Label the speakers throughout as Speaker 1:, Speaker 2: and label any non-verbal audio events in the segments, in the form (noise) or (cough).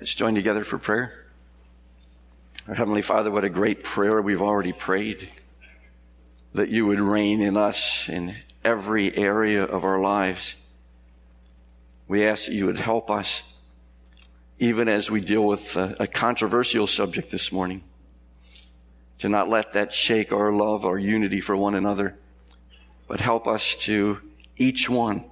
Speaker 1: Let's join together for prayer. Our Heavenly Father, what a great prayer we've already prayed. That you would reign in us in every area of our lives. We ask that you would help us, even as we deal with a, a controversial subject this morning, to not let that shake our love, our unity for one another, but help us to each one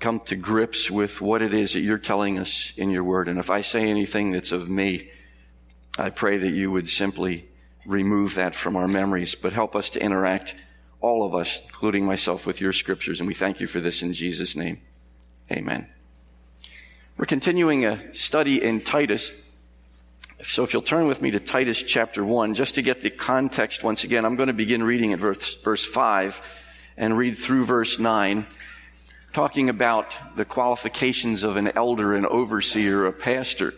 Speaker 1: come to grips with what it is that you're telling us in your word. And if I say anything that's of me, I pray that you would simply remove that from our memories, but help us to interact, all of us, including myself, with your scriptures. And we thank you for this in Jesus' name. Amen. We're continuing a study in Titus. So if you'll turn with me to Titus chapter 1, just to get the context once again, I'm going to begin reading at verse, verse 5 and read through verse 9 talking about the qualifications of an elder, an overseer, a pastor.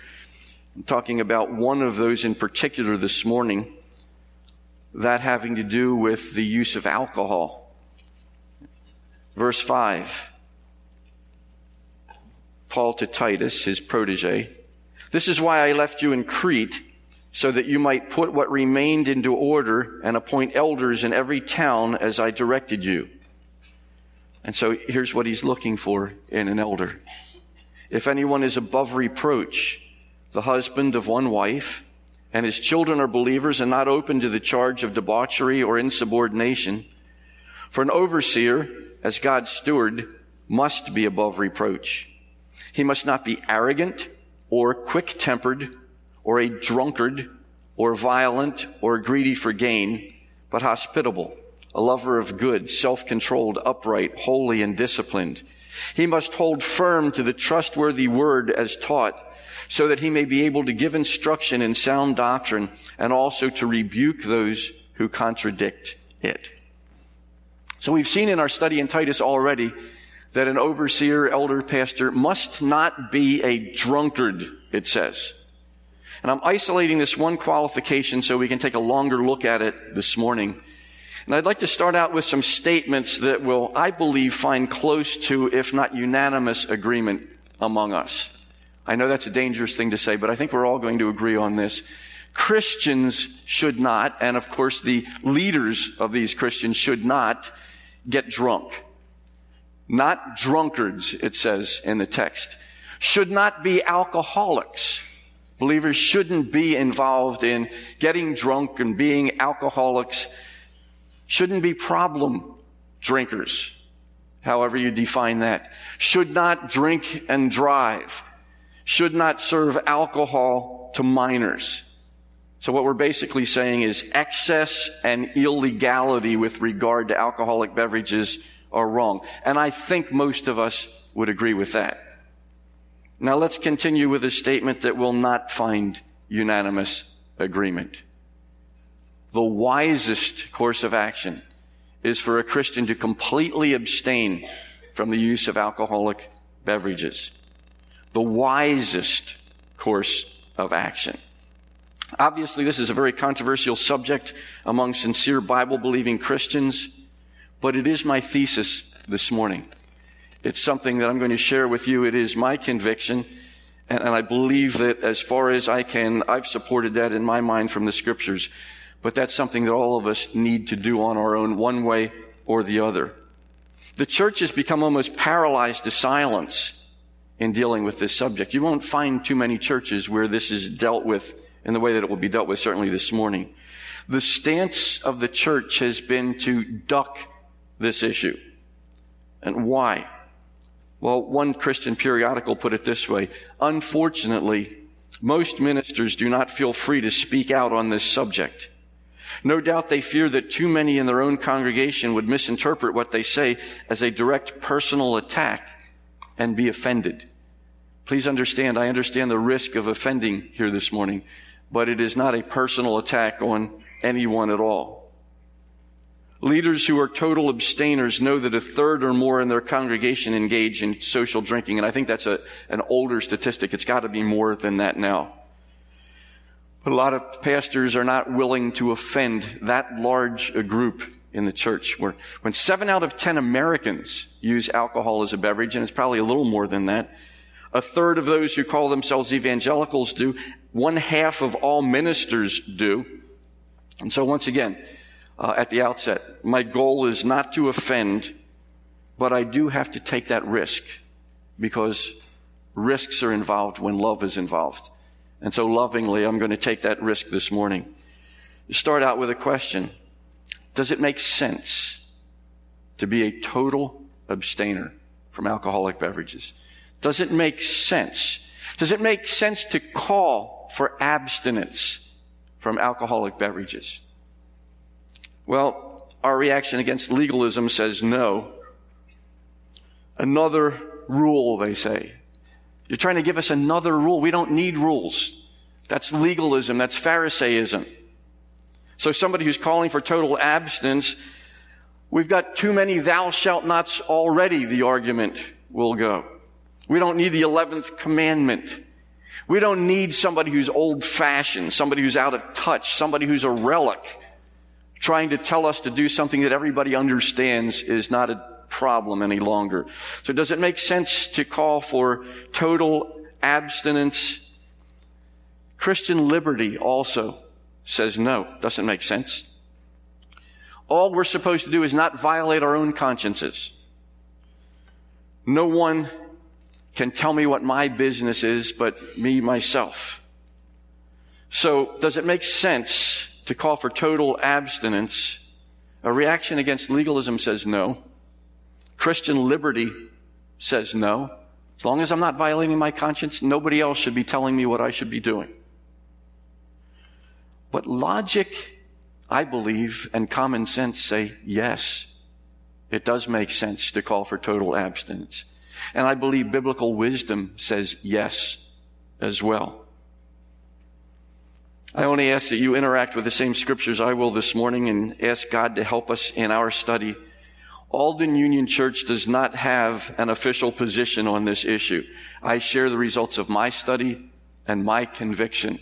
Speaker 1: I'm talking about one of those in particular this morning, that having to do with the use of alcohol. Verse 5. Paul to Titus, his protege. This is why I left you in Crete, so that you might put what remained into order and appoint elders in every town as I directed you. And so here's what he's looking for in an elder. If anyone is above reproach, the husband of one wife, and his children are believers and not open to the charge of debauchery or insubordination, for an overseer, as God's steward, must be above reproach. He must not be arrogant or quick tempered or a drunkard or violent or greedy for gain, but hospitable a lover of good, self-controlled, upright, holy, and disciplined. He must hold firm to the trustworthy word as taught, so that he may be able to give instruction in sound doctrine and also to rebuke those who contradict it. So we've seen in our study in Titus already that an overseer, elder, pastor must not be a drunkard, it says. And I'm isolating this one qualification so we can take a longer look at it this morning. And I'd like to start out with some statements that will, I believe, find close to, if not unanimous, agreement among us. I know that's a dangerous thing to say, but I think we're all going to agree on this. Christians should not, and of course the leaders of these Christians should not get drunk. Not drunkards, it says in the text. Should not be alcoholics. Believers shouldn't be involved in getting drunk and being alcoholics shouldn't be problem drinkers, however you define that, should not drink and drive, should not serve alcohol to minors. So what we're basically saying is excess and illegality with regard to alcoholic beverages are wrong. And I think most of us would agree with that. Now let's continue with a statement that will not find unanimous agreement the wisest course of action is for a Christian to completely abstain from the use of alcoholic beverages. The wisest course of action. Obviously, this is a very controversial subject among sincere Bible believing Christians, but it is my thesis this morning. It's something that I'm going to share with you. It is my conviction, and, I believe that as far as I can, I've supported that in my mind from the scriptures. But that's something that all of us need to do on our own, one way or the other. The church has become almost paralyzed to silence in dealing with this subject. You won't find too many churches where this is dealt with in the way that it will be dealt with certainly this morning. The stance of the church has been to duck this issue. And why? Well, one Christian periodical put it this way. Unfortunately, most ministers do not feel free to speak out on this subject. No doubt they fear that too many in their own congregation would misinterpret what they say as a direct personal attack and be offended. Please understand, I understand the risk of offending here this morning, but it is not a personal attack on anyone at all. Leaders who are total abstainers know that a third or more in their congregation engage in social drinking, and I think that's a, an older statistic. It's got to be more than that now. But a lot of pastors are not willing to offend that large a group in the church. Where when seven out of ten Americans use alcohol as a beverage, and it's probably a little more than that, A third of those who call themselves evangelicals do. One half of all ministers do. And so once again, uh, at the outset, my goal is not to offend, but I do have to take that risk because risks are involved when love is involved. And so lovingly, I'm going to take that risk this morning. Start out with a question. Does it make sense to be a total abstainer from alcoholic beverages? Does it make sense? Does it make sense to call for abstinence from alcoholic beverages? Well, our reaction against legalism says no. Another rule, they say. You're trying to give us another rule. We don't need rules. That's legalism. That's Pharisaism. So somebody who's calling for total abstinence, we've got too many thou shalt nots already, the argument will go. We don't need the 11th commandment. We don't need somebody who's old fashioned, somebody who's out of touch, somebody who's a relic, trying to tell us to do something that everybody understands is not a problem any longer. So does it make sense to call for total abstinence? Christian liberty also says no, doesn't make sense. All we're supposed to do is not violate our own consciences. No one can tell me what my business is but me, myself. So does it make sense to call for total abstinence? A reaction against legalism says no. Christian liberty says no. As long as I'm not violating my conscience, nobody else should be telling me what I should be doing. But logic, I believe, and common sense say yes. It does make sense to call for total abstinence. And I believe biblical wisdom says yes as well. I only ask that you interact with the same scriptures I will this morning and ask God to help us in our study. Alden Union Church does not have an official position on this issue. I share the results of my study and my conviction.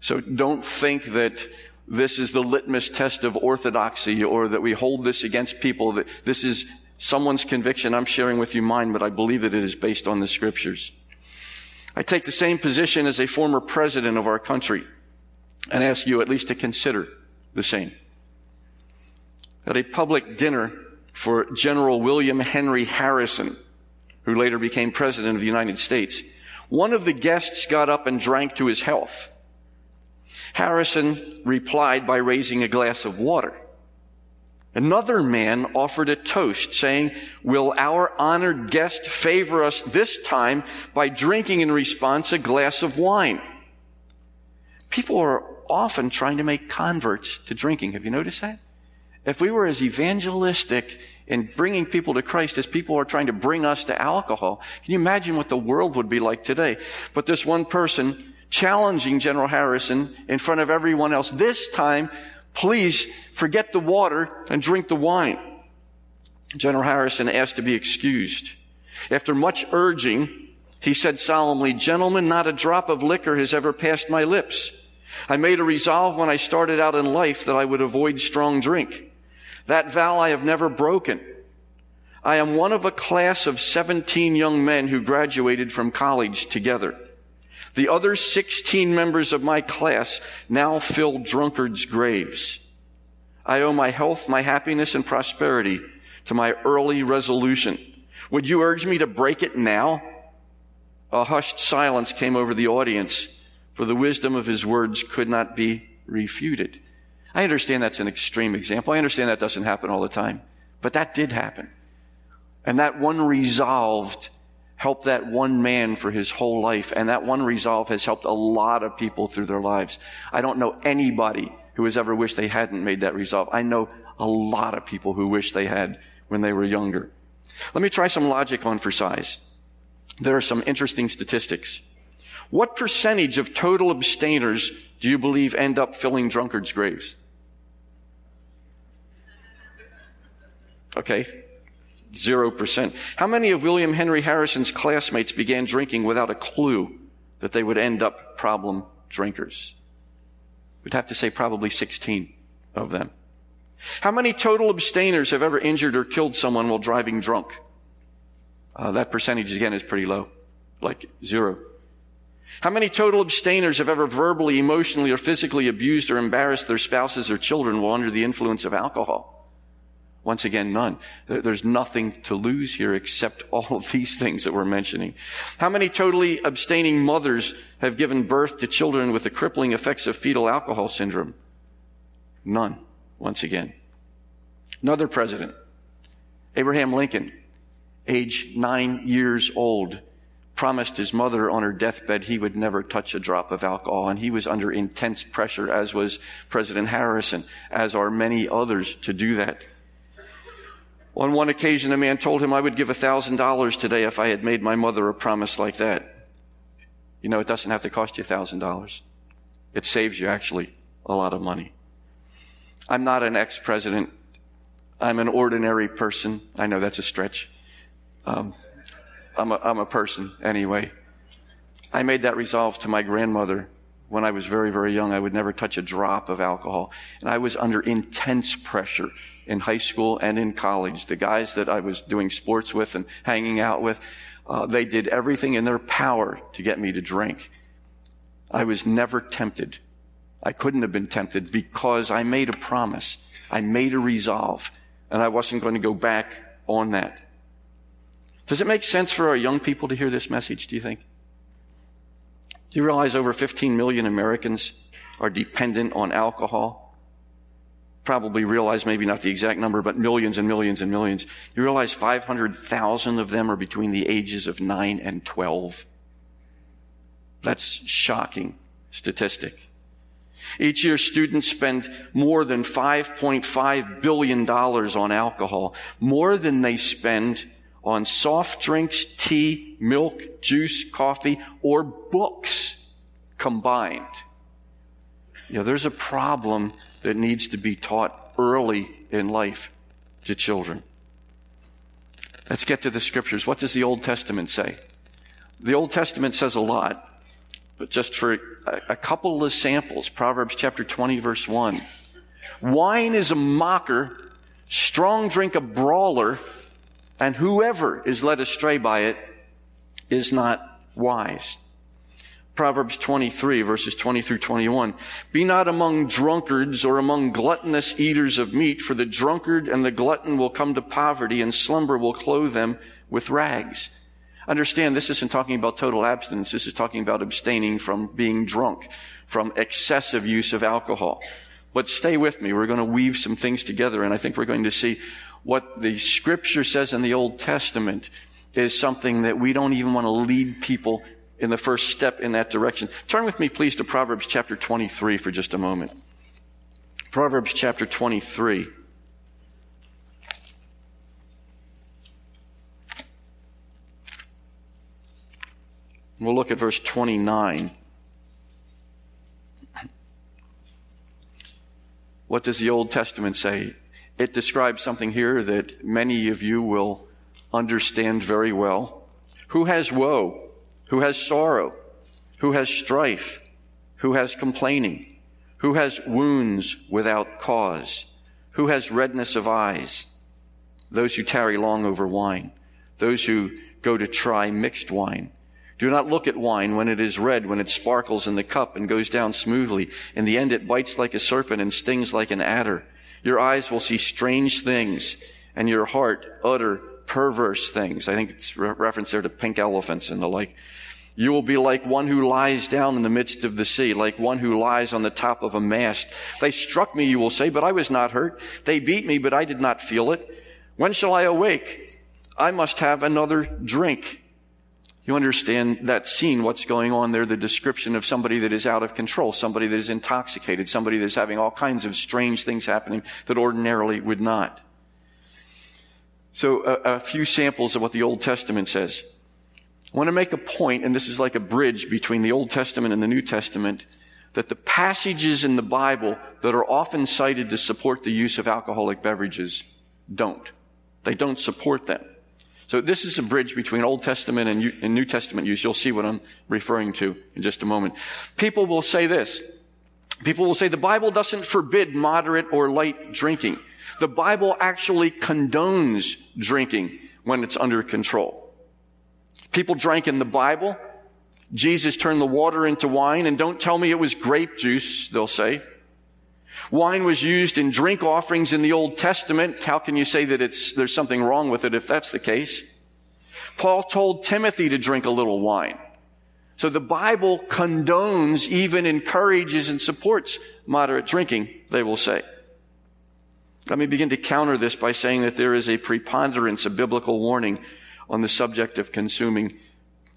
Speaker 1: So don't think that this is the litmus test of orthodoxy or that we hold this against people, that this is someone's conviction. I'm sharing with you mine, but I believe that it is based on the scriptures. I take the same position as a former president of our country and ask you at least to consider the same. At a public dinner for General William Henry Harrison, who later became president of the United States, one of the guests got up and drank to his health. Harrison replied by raising a glass of water. Another man offered a toast saying, will our honored guest favor us this time by drinking in response a glass of wine? People are often trying to make converts to drinking. Have you noticed that? If we were as evangelistic in bringing people to Christ as people are trying to bring us to alcohol, can you imagine what the world would be like today? But this one person challenging General Harrison in front of everyone else. This time, please forget the water and drink the wine. General Harrison asked to be excused. After much urging, he said solemnly, Gentlemen, not a drop of liquor has ever passed my lips. I made a resolve when I started out in life that I would avoid strong drink. That vow I have never broken. I am one of a class of 17 young men who graduated from college together. The other 16 members of my class now fill drunkards' graves. I owe my health, my happiness, and prosperity to my early resolution. Would you urge me to break it now? A hushed silence came over the audience, for the wisdom of his words could not be refuted. I understand that's an extreme example. I understand that doesn't happen all the time, but that did happen. And that one resolved helped that one man for his whole life. And that one resolve has helped a lot of people through their lives. I don't know anybody who has ever wished they hadn't made that resolve. I know a lot of people who wish they had when they were younger. Let me try some logic on for size. There are some interesting statistics. What percentage of total abstainers do you believe end up filling drunkards' graves? Okay, 0%. How many of William Henry Harrison's classmates began drinking without a clue that they would end up problem drinkers? We'd have to say probably 16 of them. How many total abstainers have ever injured or killed someone while driving drunk? Uh, that percentage again is pretty low. like zero. How many total abstainers have ever verbally, emotionally, or physically abused or embarrassed their spouses or children while under the influence of alcohol? Once again, none. There's nothing to lose here except all of these things that we're mentioning. How many totally abstaining mothers have given birth to children with the crippling effects of fetal alcohol syndrome? None. Once again. Another president, Abraham Lincoln, age nine years old, promised his mother on her deathbed he would never touch a drop of alcohol. And he was under intense pressure, as was President Harrison, as are many others, to do that. On one occasion, a man told him I would give a thousand dollars today if I had made my mother a promise like that. You know, it doesn't have to cost you a thousand dollars. It saves you actually a lot of money. I'm not an ex-president. I'm an ordinary person. I know that's a stretch. Um, I'm a, I'm a person anyway. I made that resolve to my grandmother when I was very, very young. I would never touch a drop of alcohol. And I was under intense pressure in high school and in college. The guys that I was doing sports with and hanging out with, uh, they did everything in their power to get me to drink. I was never tempted. I couldn't have been tempted because I made a promise. I made a resolve and I wasn't going to go back on that. Does it make sense for our young people to hear this message, do you think? Do you realize over 15 million Americans are dependent on alcohol? probably realize maybe not the exact number, but millions and millions and millions. You realize 500,000 of them are between the ages of 9 and 12. That's shocking statistic. Each year, students spend more than $5.5 billion on alcohol, more than they spend on soft drinks, tea, milk, juice, coffee, or books combined. You know, there's a problem that needs to be taught early in life to children. Let's get to the scriptures. What does the Old Testament say? The Old Testament says a lot, but just for a, couple of samples, Proverbs chapter 20 verse 1. Wine is a mocker, strong drink a brawler, and whoever is led astray by it is not wise. Proverbs 23 verses 20 through 21. Be not among drunkards or among gluttonous eaters of meat, for the drunkard and the glutton will come to poverty and slumber will clothe them with rags. Understand, this isn't talking about total abstinence. This is talking about abstaining from being drunk, from excessive use of alcohol. But stay with me. We're going to weave some things together, and I think we're going to see what the scripture says in the Old Testament is something that we don't even want to lead people in the first step in that direction. Turn with me, please, to Proverbs chapter 23 for just a moment. Proverbs chapter 23. We'll look at verse 29. What does the Old Testament say? It describes something here that many of you will understand very well. Who has woe? who has sorrow, who has strife, who has complaining, who has wounds without cause, who has redness of eyes, those who tarry long over wine, those who go to try mixed wine. Do not look at wine when it is red, when it sparkles in the cup and goes down smoothly. In the end, it bites like a serpent and stings like an adder. Your eyes will see strange things, and your heart utter perverse things. I think it's re- reference there to pink elephants and the like. You will be like one who lies down in the midst of the sea, like one who lies on the top of a mast. They struck me, you will say, but I was not hurt. They beat me, but I did not feel it. When shall I awake? I must have another drink. You understand that scene, what's going on there, the description of somebody that is out of control, somebody that is intoxicated, somebody that is having all kinds of strange things happening that ordinarily would not. So a, a few samples of what the Old Testament says. I want to make a point, and this is like a bridge between the Old Testament and the New Testament, that the passages in the Bible that are often cited to support the use of alcoholic beverages don't. They don't support them. So this is a bridge between Old Testament and, New Testament use. You'll see what I'm referring to in just a moment. People will say this. People will say the Bible doesn't forbid moderate or light drinking. The Bible actually condones drinking when it's under control. People drank in the Bible. Jesus turned the water into wine, and don't tell me it was grape juice, they'll say. Wine was used in drink offerings in the Old Testament. How can you say that it's, there's something wrong with it if that's the case? Paul told Timothy to drink a little wine. So the Bible condones, even encourages and supports moderate drinking, they will say. Let me begin to counter this by saying that there is a preponderance of biblical warning on the subject of consuming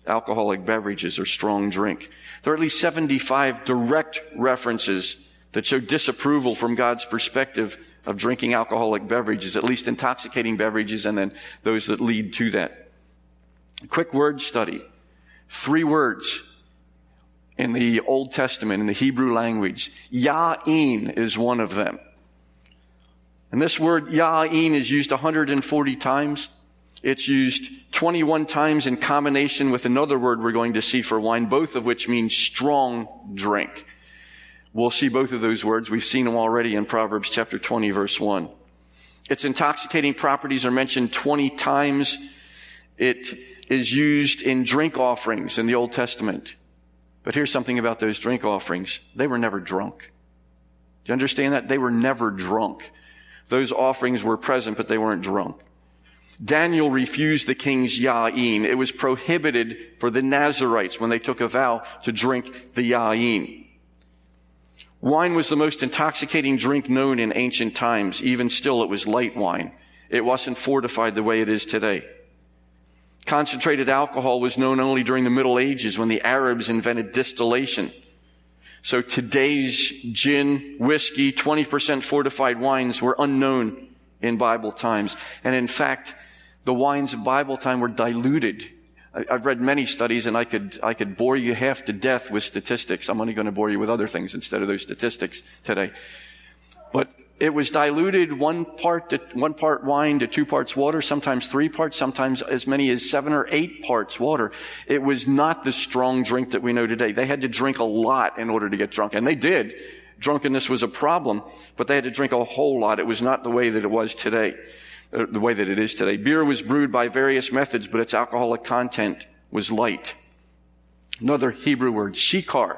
Speaker 1: alcoholic beverages or strong drink. There are at least 75 direct references that show disapproval from God's perspective of drinking alcoholic beverages, at least intoxicating beverages, and then those that lead to that. quick word study. Three words in the Old Testament, in the Hebrew language. Ya'in is one of them. And this word ya'in is used 140 times. It's used 21 times in combination with another word we're going to see for wine, both of which mean strong drink. We'll see both of those words. We've seen them already in Proverbs chapter 20 verse 1. Its intoxicating properties are mentioned 20 times. It is used in drink offerings in the Old Testament. But here's something about those drink offerings. They were never drunk. Do you understand that? They were never drunk. Those offerings were present, but they weren't drunk. Daniel refused the king's ya'in. It was prohibited for the Nazarites when they took a vow to drink the ya'in. Wine was the most intoxicating drink known in ancient times. Even still, it was light wine. It wasn't fortified the way it is today. Concentrated alcohol was known only during the Middle Ages when the Arabs invented distillation. So today's gin, whiskey, 20% fortified wines were unknown in Bible times. And in fact, the wines of Bible time were diluted. I've read many studies and I could, I could bore you half to death with statistics. I'm only going to bore you with other things instead of those statistics today. But it was diluted one part to, one part wine to two parts water, sometimes three parts, sometimes as many as seven or eight parts water. It was not the strong drink that we know today. They had to drink a lot in order to get drunk, and they did. Drunkenness was a problem, but they had to drink a whole lot. It was not the way that it was today, Uh, the way that it is today. Beer was brewed by various methods, but its alcoholic content was light. Another Hebrew word, shikar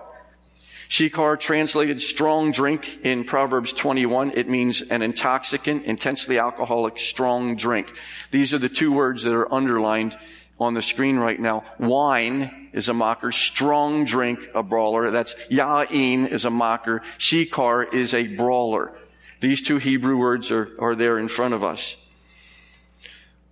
Speaker 1: Shikar translated strong drink in Proverbs 21. It means an intoxicant, intensely alcoholic, strong drink. These are the two words that are underlined on the screen right now. Wine is a mocker. Strong drink, a brawler. That's Ya'in is a mocker. Shikar is a brawler. These two Hebrew words are, are there in front of us.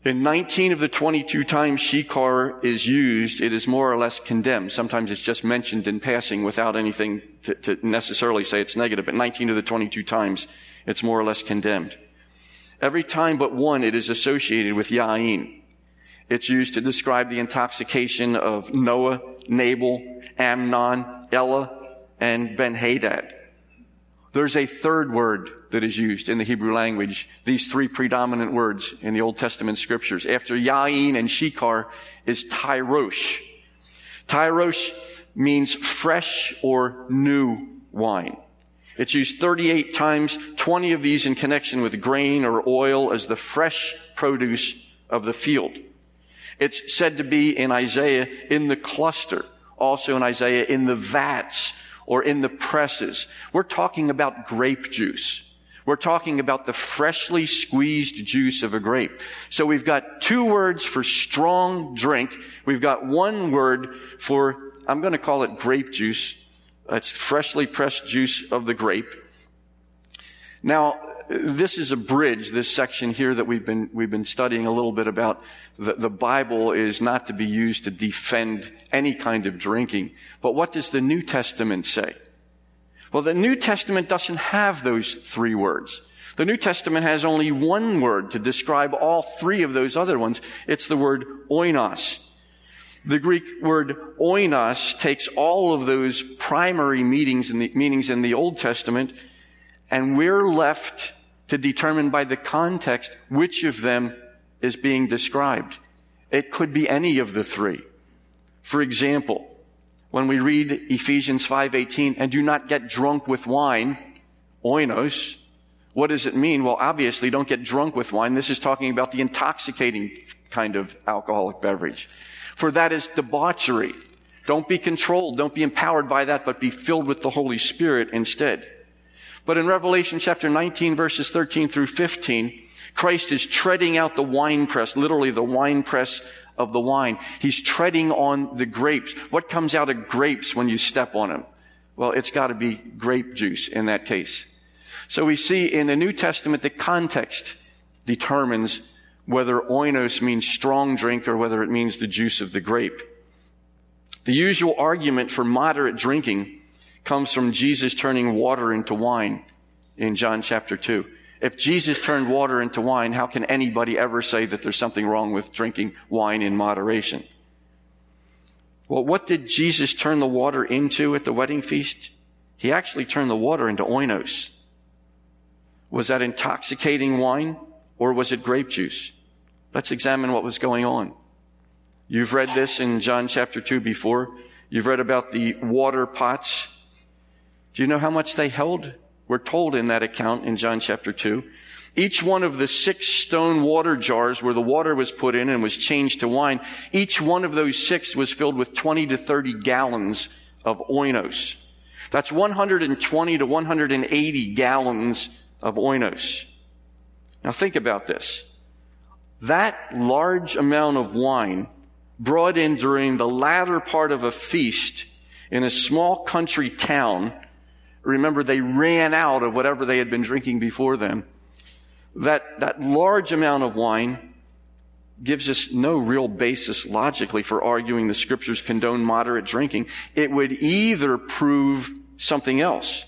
Speaker 1: In 19 of the 22 times shikar is used, it is more or less condemned. Sometimes it's just mentioned in passing without anything to, to, necessarily say it's negative. But 19 of the 22 times, it's more or less condemned. Every time but one, it is associated with Ya'in. It's used to describe the intoxication of Noah, Nabal, Amnon, Elah, and Ben-Hadad. There's a third word that is used in the Hebrew language, these three predominant words in the Old Testament scriptures. After Ya'in and Shikar is Tyrosh. Tyrosh means fresh or new wine. It's used 38 times, 20 of these in connection with grain or oil as the fresh produce of the field. It's said to be in Isaiah in the cluster, also in Isaiah in the vats or in the presses. We're talking about grape juice. We're talking about the freshly squeezed juice of a grape. So we've got two words for strong drink. We've got one word for, I'm going to call it grape juice. It's freshly pressed juice of the grape. Now, this is a bridge, this section here that we've been, we've been studying a little bit about. The, the Bible is not to be used to defend any kind of drinking. But what does the New Testament say? Well, the New Testament doesn't have those three words. The New Testament has only one word to describe all three of those other ones. It's the word oinos. The Greek word oinos takes all of those primary meanings in the, meanings in the Old Testament, and we're left to determine by the context which of them is being described. It could be any of the three. For example, when we read Ephesians 5:18 and do not get drunk with wine, oinos, What does it mean? Well, obviously, don't get drunk with wine. This is talking about the intoxicating kind of alcoholic beverage. For that is debauchery. Don't be controlled. Don't be empowered by that, but be filled with the Holy Spirit instead. But in Revelation chapter 19 verses 13 through 15, Christ is treading out the wine press, literally the wine press of the wine. He's treading on the grapes. What comes out of grapes when you step on them? Well, it's got to be grape juice in that case. So we see in the New Testament the context determines whether oinos means strong drink or whether it means the juice of the grape. The usual argument for moderate drinking comes from Jesus turning water into wine in John chapter 2. If Jesus turned water into wine, how can anybody ever say that there's something wrong with drinking wine in moderation? Well, what did Jesus turn the water into at the wedding feast? He actually turned the water into oinos. Was that intoxicating wine or was it grape juice? Let's examine what was going on. You've read this in John chapter 2 before. You've read about the water pots. Do you know how much they held? We're told in that account in John chapter 2. Each one of the six stone water jars where the water was put in and was changed to wine, each one of those six was filled with 20 to 30 gallons of oinos. That's 120 to 180 gallons of oinos. Now think about this. That large amount of wine brought in during the latter part of a feast in a small country town. Remember, they ran out of whatever they had been drinking before them. That, that large amount of wine gives us no real basis logically for arguing the scriptures condone moderate drinking. It would either prove something else.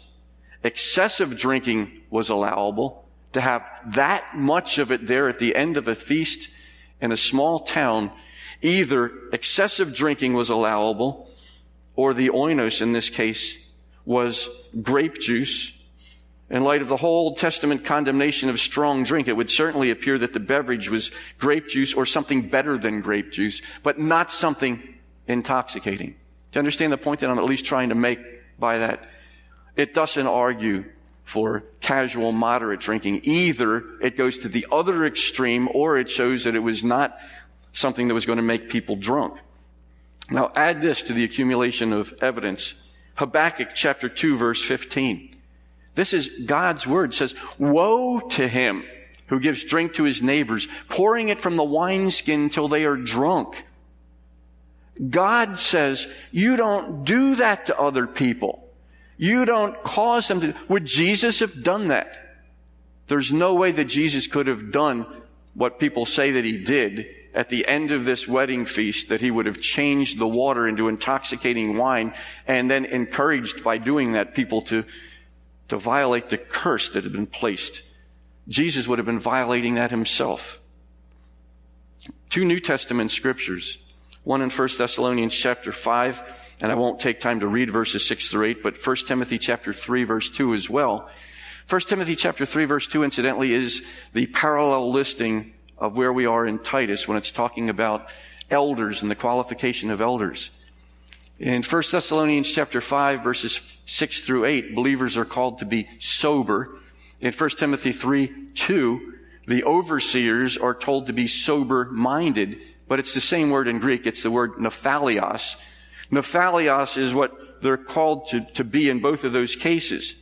Speaker 1: Excessive drinking was allowable. To have that much of it there at the end of a feast in a small town, either excessive drinking was allowable, or the oinos in this case was grape juice. In light of the whole Old Testament condemnation of strong drink, it would certainly appear that the beverage was grape juice or something better than grape juice, but not something intoxicating. Do you understand the point that I'm at least trying to make by that? It doesn't argue for casual, moderate drinking. Either it goes to the other extreme or it shows that it was not something that was going to make people drunk. Now add this to the accumulation of evidence. Habakkuk chapter 2 verse 15. This is God's word it says, woe to him who gives drink to his neighbors, pouring it from the wineskin till they are drunk. God says, you don't do that to other people. You don't cause them to. Would Jesus have done that? There's no way that Jesus could have done what people say that he did at the end of this wedding feast, that he would have changed the water into intoxicating wine and then encouraged by doing that people to, to violate the curse that had been placed. Jesus would have been violating that himself. Two New Testament scriptures. One in 1 Thessalonians chapter 5 and I won't take time to read verses 6 through 8, but 1 Timothy chapter 3 verse 2 as well. 1 Timothy chapter 3 verse 2 incidentally is the parallel listing of where we are in Titus when it's talking about elders and the qualification of elders. In 1 Thessalonians chapter 5 verses 6 through 8, believers are called to be sober. In 1 Timothy 3, 2, the overseers are told to be sober minded, but it's the same word in Greek. It's the word nephalios, Nephalios is what they're called to, to be in both of those cases.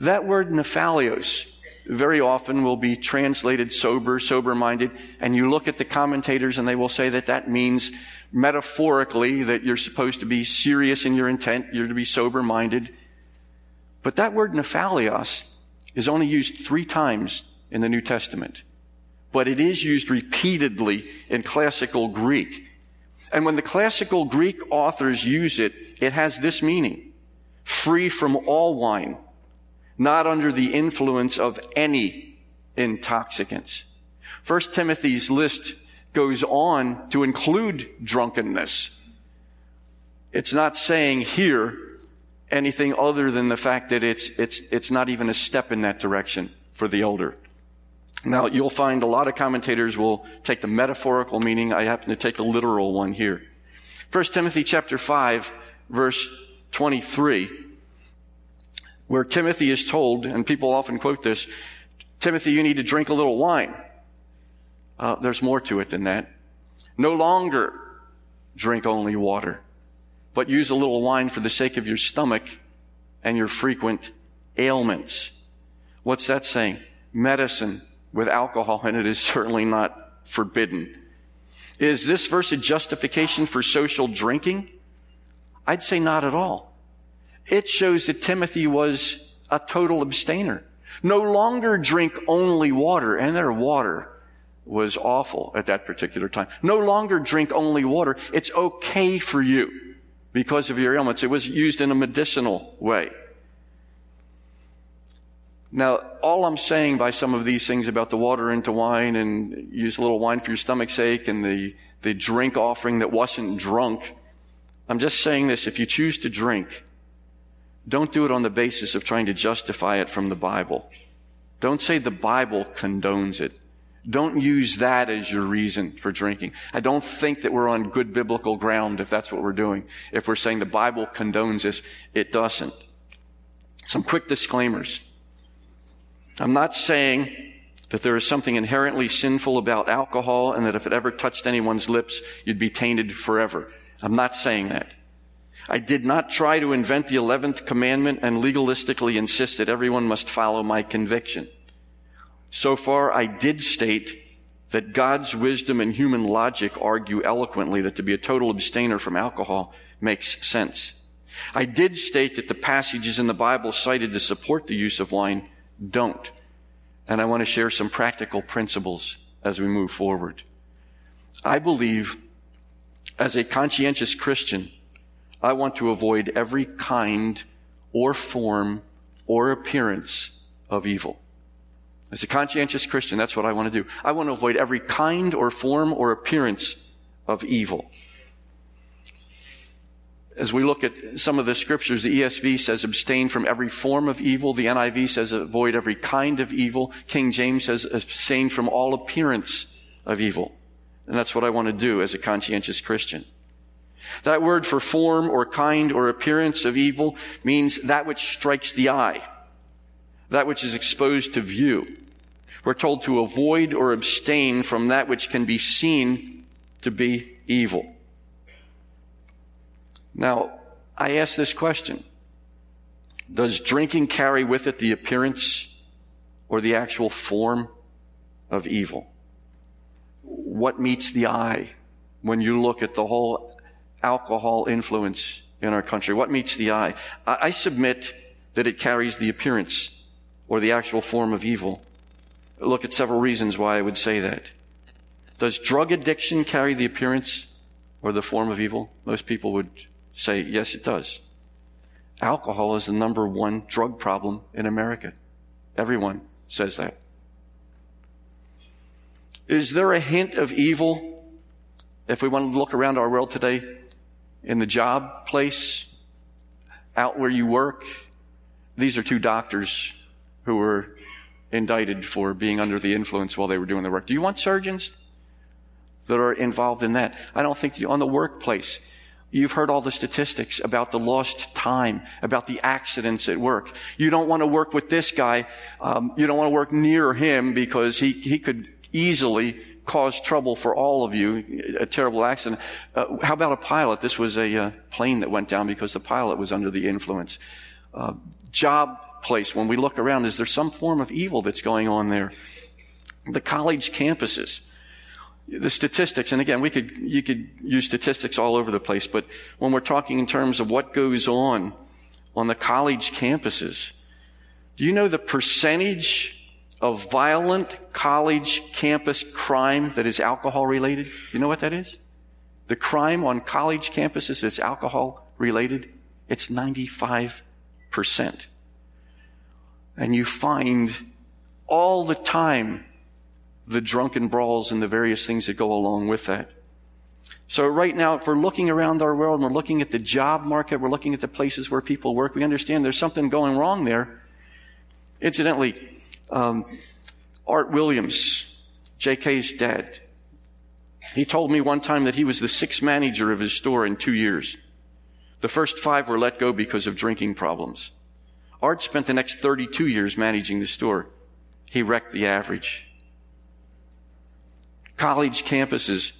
Speaker 1: That word nephalios very often will be translated sober, sober minded, and you look at the commentators and they will say that that means metaphorically that you're supposed to be serious in your intent, you're to be sober minded. But that word nephalios is only used three times in the New Testament. But it is used repeatedly in classical Greek. And when the classical Greek authors use it, it has this meaning. Free from all wine, not under the influence of any intoxicants. First Timothy's list goes on to include drunkenness. It's not saying here anything other than the fact that it's, it's, it's not even a step in that direction for the elder. Now, you'll find a lot of commentators will take the metaphorical meaning. I happen to take the literal one here. 1 Timothy chapter 5, verse 23, where Timothy is told, and people often quote this, Timothy, you need to drink a little wine. Uh, there's more to it than that. No longer drink only water, but use a little wine for the sake of your stomach and your frequent ailments. What's that saying? Medicine with alcohol in it is (laughs) certainly not forbidden. Is this verse a justification for social drinking? I'd say not at all. It shows that Timothy was a total abstainer. No longer drink only water, and their water was awful at that particular time. No longer drink only water. It's okay for you because of your ailments. It was used in a medicinal way. Now, all I'm saying by some of these things about the water into wine and use a little wine for your stomach's sake and the, the drink offering that wasn't drunk, I'm just saying this. If you choose to drink, don't do it on the basis of trying to justify it from the Bible. Don't say the Bible condones it. Don't use that as your reason for drinking. I don't think that we're on good biblical ground if that's what we're doing. If we're saying the Bible condones this, it doesn't. Some quick disclaimers. I'm not saying that there is something inherently sinful about alcohol and that if it ever touched anyone's lips, you'd be tainted forever. I'm not saying that. I did not try to invent the 11th commandment and legalistically insist that everyone must follow my conviction. So far, I did state that God's wisdom and human logic argue eloquently that to be a total abstainer from alcohol makes sense. I did state that the passages in the Bible cited to support the use of wine don't. And I want to share some practical principles as we move forward. I believe as a conscientious Christian, I want to avoid every kind or form or appearance of evil. As a conscientious Christian, that's what I want to do. I want to avoid every kind or form or appearance of evil as we look at some of the scriptures, the ESV says abstain from every form of evil. The NIV says avoid every kind of evil. King James says abstain from all appearance of evil. And that's what I want to do as a conscientious Christian. That word for form or kind or appearance of evil means that which strikes the eye, that which is exposed to view. We're told to avoid or abstain from that which can be seen to be evil. Now, I ask this question. Does drinking carry with it the appearance or the actual form of evil? What meets the eye when you look at the whole alcohol influence in our country? What meets the eye? I submit that it carries the appearance or the actual form of evil. Look at several reasons why I would say that. Does drug addiction carry the appearance or the form of evil? Most people would say, yes, it does. Alcohol is the number one drug problem in America. Everyone says that. Is there a hint of evil if we want to look around our world today in the job place, out where you work? These are two doctors who were indicted for being under the influence while they were doing the work. Do you want surgeons that are involved in that? I don't think you, on the workplace. You've heard all the statistics about the lost time, about the accidents at work. You don't want to work with this guy. Um, you don't want to work near him because he, he could easily cause trouble for all of you, a terrible accident. Uh, how about a pilot? This was a uh, plane that went down because the pilot was under the influence. Uh, job place, when we look around, is there some form of evil that's going on there? The college campuses the statistics, and again, we could, you could use statistics all over the place, but when we're talking in terms of what goes on on the college campuses, do you know the percentage of violent college campus crime that is alcohol related? Do you know what that is? The crime on college campuses that's alcohol related, it's 95%. And you find all the time the drunken brawls and the various things that go along with that. So right now, if we're looking around our world and we're looking at the job market, we're looking at the places where people work, we understand there's something going wrong there. Incidentally, um, Art Williams, JK's dad, he told me one time that he was the sixth manager of his store in two years. The first five were let go because of drinking problems. Art spent the next 32 years managing the store. he wrecked the average. College campuses.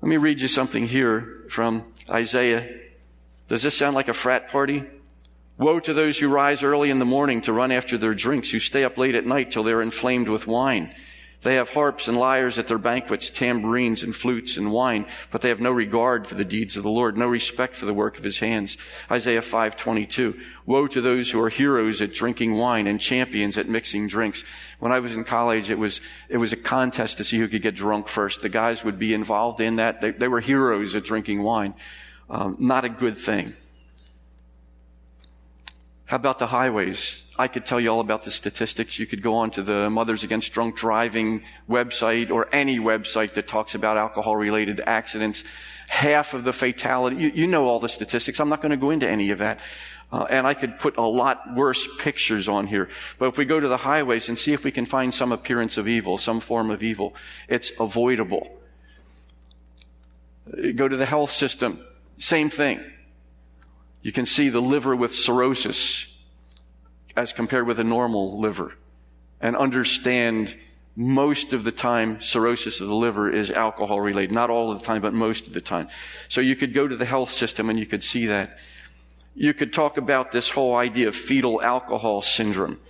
Speaker 1: Let me read you something here from Isaiah. Does this sound like a frat party? Woe to those who rise early in the morning to run after their drinks, who stay up late at night till they're inflamed with wine. They have harps and lyres at their banquets, tambourines and flutes and wine, but they have no regard for the deeds of the Lord, no respect for the work of his hands. Isaiah 5:22. Woe to those who are heroes at drinking wine and champions at mixing drinks. When I was in college, it was it was a contest to see who could get drunk first. The guys would be involved in that. They, they were heroes at drinking wine. Um, not a good thing. How about the highways? I could tell you all about the statistics. You could go on to the Mothers Against Drunk Driving website or any website that talks about alcohol related accidents. Half of the fatality, you, you, know all the statistics. I'm not going to go into any of that. Uh, and I could put a lot worse pictures on here. But if we go to the highways and see if we can find some appearance of evil, some form of evil, it's avoidable. Go to the health system. Same thing. You can see the liver with cirrhosis as compared with a normal liver and understand most of the time cirrhosis of the liver is alcohol related. Not all of the time, but most of the time. So you could go to the health system and you could see that. You could talk about this whole idea of fetal alcohol syndrome.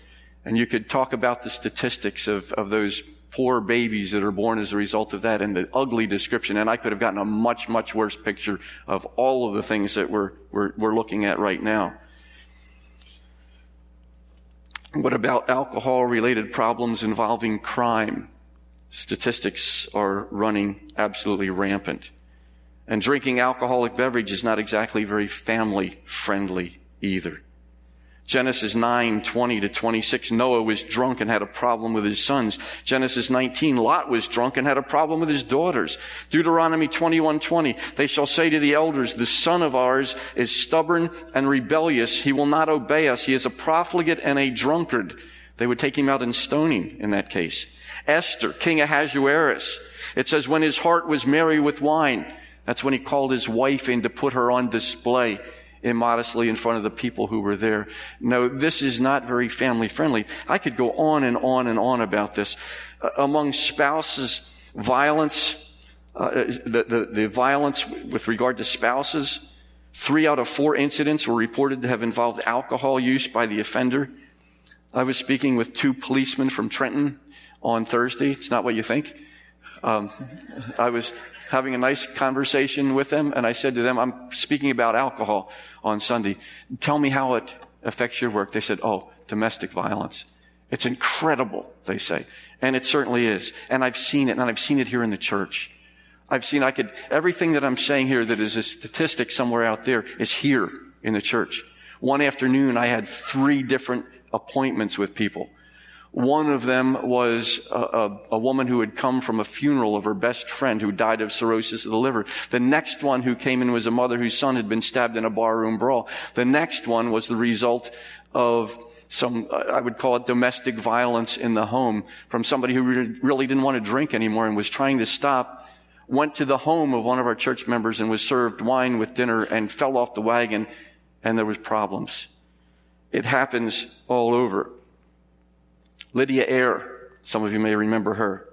Speaker 1: And you could talk about the statistics of, of those poor babies that are born as a result of that and the ugly description. And I could have gotten a much, much worse picture of all of the things that we're, we're, we're looking at right now. What about alcohol related problems involving crime? Statistics are running absolutely rampant. And drinking alcoholic beverage is not exactly very family friendly either. Genesis 9, 20 to 26, Noah was drunk and had a problem with his sons. Genesis 19, Lot was drunk and had a problem with his daughters. Deuteronomy 21, 20, they shall say to the elders, the son of ours is stubborn and rebellious. He will not obey us. He is a profligate and a drunkard. They would take him out in stoning in that case. Esther, King Ahasuerus. It says, when his heart was merry with wine, that's when he called his wife in to put her on display immodestly in front of the people who were there. No, this is not very family friendly. I could go on and on and on about this. Uh, among spouses, violence, uh, the, the, the violence with regard to spouses, three out of four incidents were reported to have involved alcohol use by the offender. I was speaking with two policemen from Trenton on Thursday. It's not what you think. Um, I was having a nice conversation with them, and I said to them, I'm speaking about alcohol on Sunday. Tell me how it affects your work. They said, Oh, domestic violence. It's incredible, they say. And it certainly is. And I've seen it, and I've seen it here in the church. I've seen, I could, everything that I'm saying here that is a statistic somewhere out there is here in the church. One afternoon, I had three different appointments with people. One of them was a, a, a, woman who had come from a funeral of her best friend who died of cirrhosis of the liver. The next one who came in was a mother whose son had been stabbed in a barroom brawl. The next one was the result of some, I would call it domestic violence in the home from somebody who really didn't want to drink anymore and was trying to stop, went to the home of one of our church members and was served wine with dinner and fell off the wagon and there was problems. It happens all over. Lydia Ayre, some of you may remember her,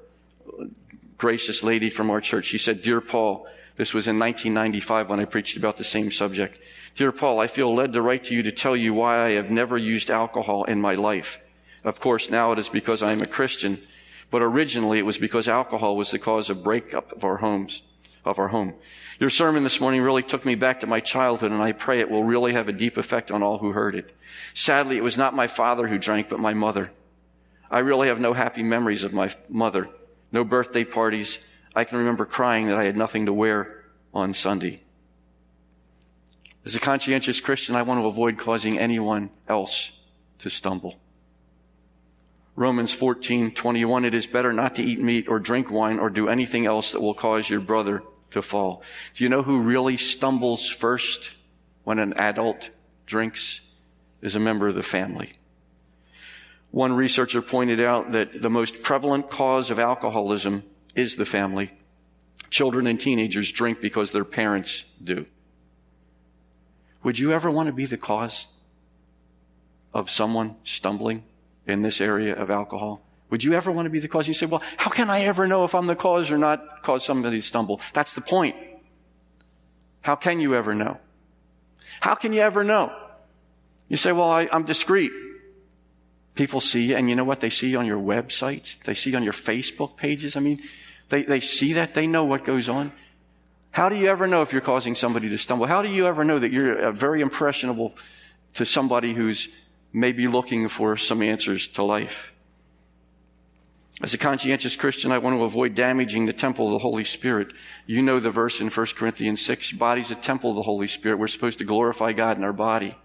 Speaker 1: gracious lady from our church. She said, Dear Paul, this was in 1995 when I preached about the same subject. Dear Paul, I feel led to write to you to tell you why I have never used alcohol in my life. Of course, now it is because I am a Christian, but originally it was because alcohol was the cause of breakup of our homes, of our home. Your sermon this morning really took me back to my childhood, and I pray it will really have a deep effect on all who heard it. Sadly, it was not my father who drank, but my mother. I really have no happy memories of my mother, no birthday parties. I can remember crying that I had nothing to wear on Sunday. As a conscientious Christian, I want to avoid causing anyone else to stumble. Romans 14, 21, it is better not to eat meat or drink wine or do anything else that will cause your brother to fall. Do you know who really stumbles first when an adult drinks? Is a member of the family. One researcher pointed out that the most prevalent cause of alcoholism is the family. Children and teenagers drink because their parents do. Would you ever want to be the cause of someone stumbling in this area of alcohol? Would you ever want to be the cause? You say, well, how can I ever know if I'm the cause or not cause somebody to stumble? That's the point. How can you ever know? How can you ever know? You say, well, I, am discreet. People see you, and you know what they see on your websites? They see on your Facebook pages. I mean, they, they see that. They know what goes on. How do you ever know if you're causing somebody to stumble? How do you ever know that you're uh, very impressionable to somebody who's maybe looking for some answers to life? As a conscientious Christian, I want to avoid damaging the temple of the Holy Spirit. You know the verse in 1 Corinthians 6, body's a temple of the Holy Spirit. We're supposed to glorify God in our body.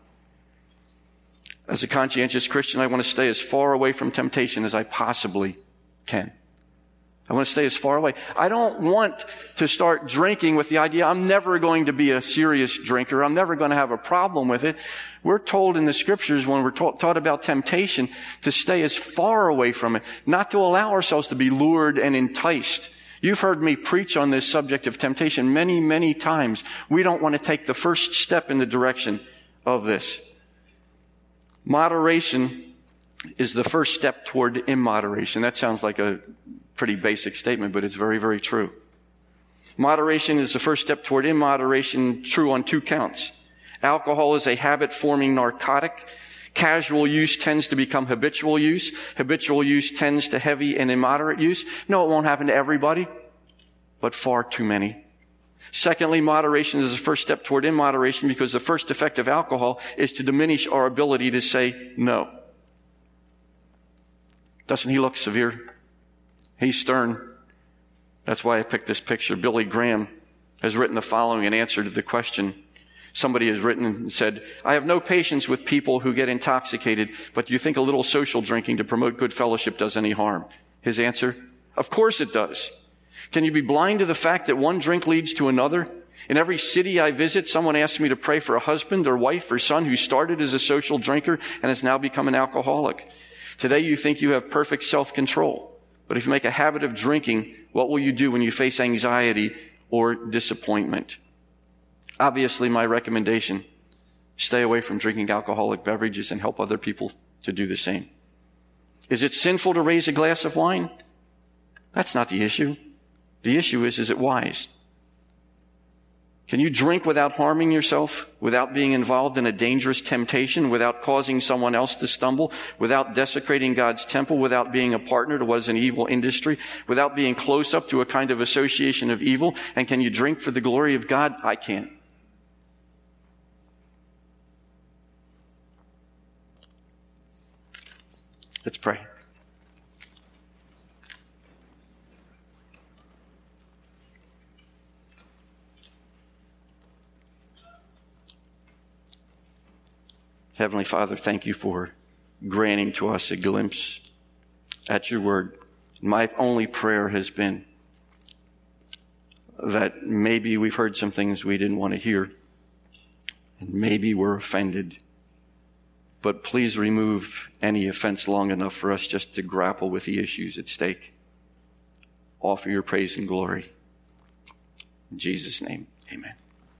Speaker 1: As a conscientious Christian, I want to stay as far away from temptation as I possibly can. I want to stay as far away. I don't want to start drinking with the idea I'm never going to be a serious drinker. I'm never going to have a problem with it. We're told in the scriptures when we're taught, taught about temptation to stay as far away from it, not to allow ourselves to be lured and enticed. You've heard me preach on this subject of temptation many, many times. We don't want to take the first step in the direction of this. Moderation is the first step toward immoderation. That sounds like a pretty basic statement, but it's very, very true. Moderation is the first step toward immoderation, true on two counts. Alcohol is a habit forming narcotic. Casual use tends to become habitual use. Habitual use tends to heavy and immoderate use. No, it won't happen to everybody, but far too many. Secondly, moderation is the first step toward immoderation because the first effect of alcohol is to diminish our ability to say no. Doesn't he look severe? He's stern. That's why I picked this picture. Billy Graham has written the following in answer to the question. Somebody has written and said, I have no patience with people who get intoxicated, but do you think a little social drinking to promote good fellowship does any harm? His answer, of course it does. Can you be blind to the fact that one drink leads to another? In every city I visit, someone asks me to pray for a husband or wife or son who started as a social drinker and has now become an alcoholic. Today you think you have perfect self-control. But if you make a habit of drinking, what will you do when you face anxiety or disappointment? Obviously, my recommendation, stay away from drinking alcoholic beverages and help other people to do the same. Is it sinful to raise a glass of wine? That's not the issue. The issue is, is it wise? Can you drink without harming yourself, without being involved in a dangerous temptation, without causing someone else to stumble, without desecrating God's temple, without being a partner to what is an evil industry, without being close up to a kind of association of evil? And can you drink for the glory of God? I can't. Let's pray. Heavenly Father, thank you for granting to us a glimpse at your word. My only prayer has been that maybe we've heard some things we didn't want to hear, and maybe we're offended. But please remove any offense long enough for us just to grapple with the issues at stake. Offer your praise and glory. In Jesus' name, amen.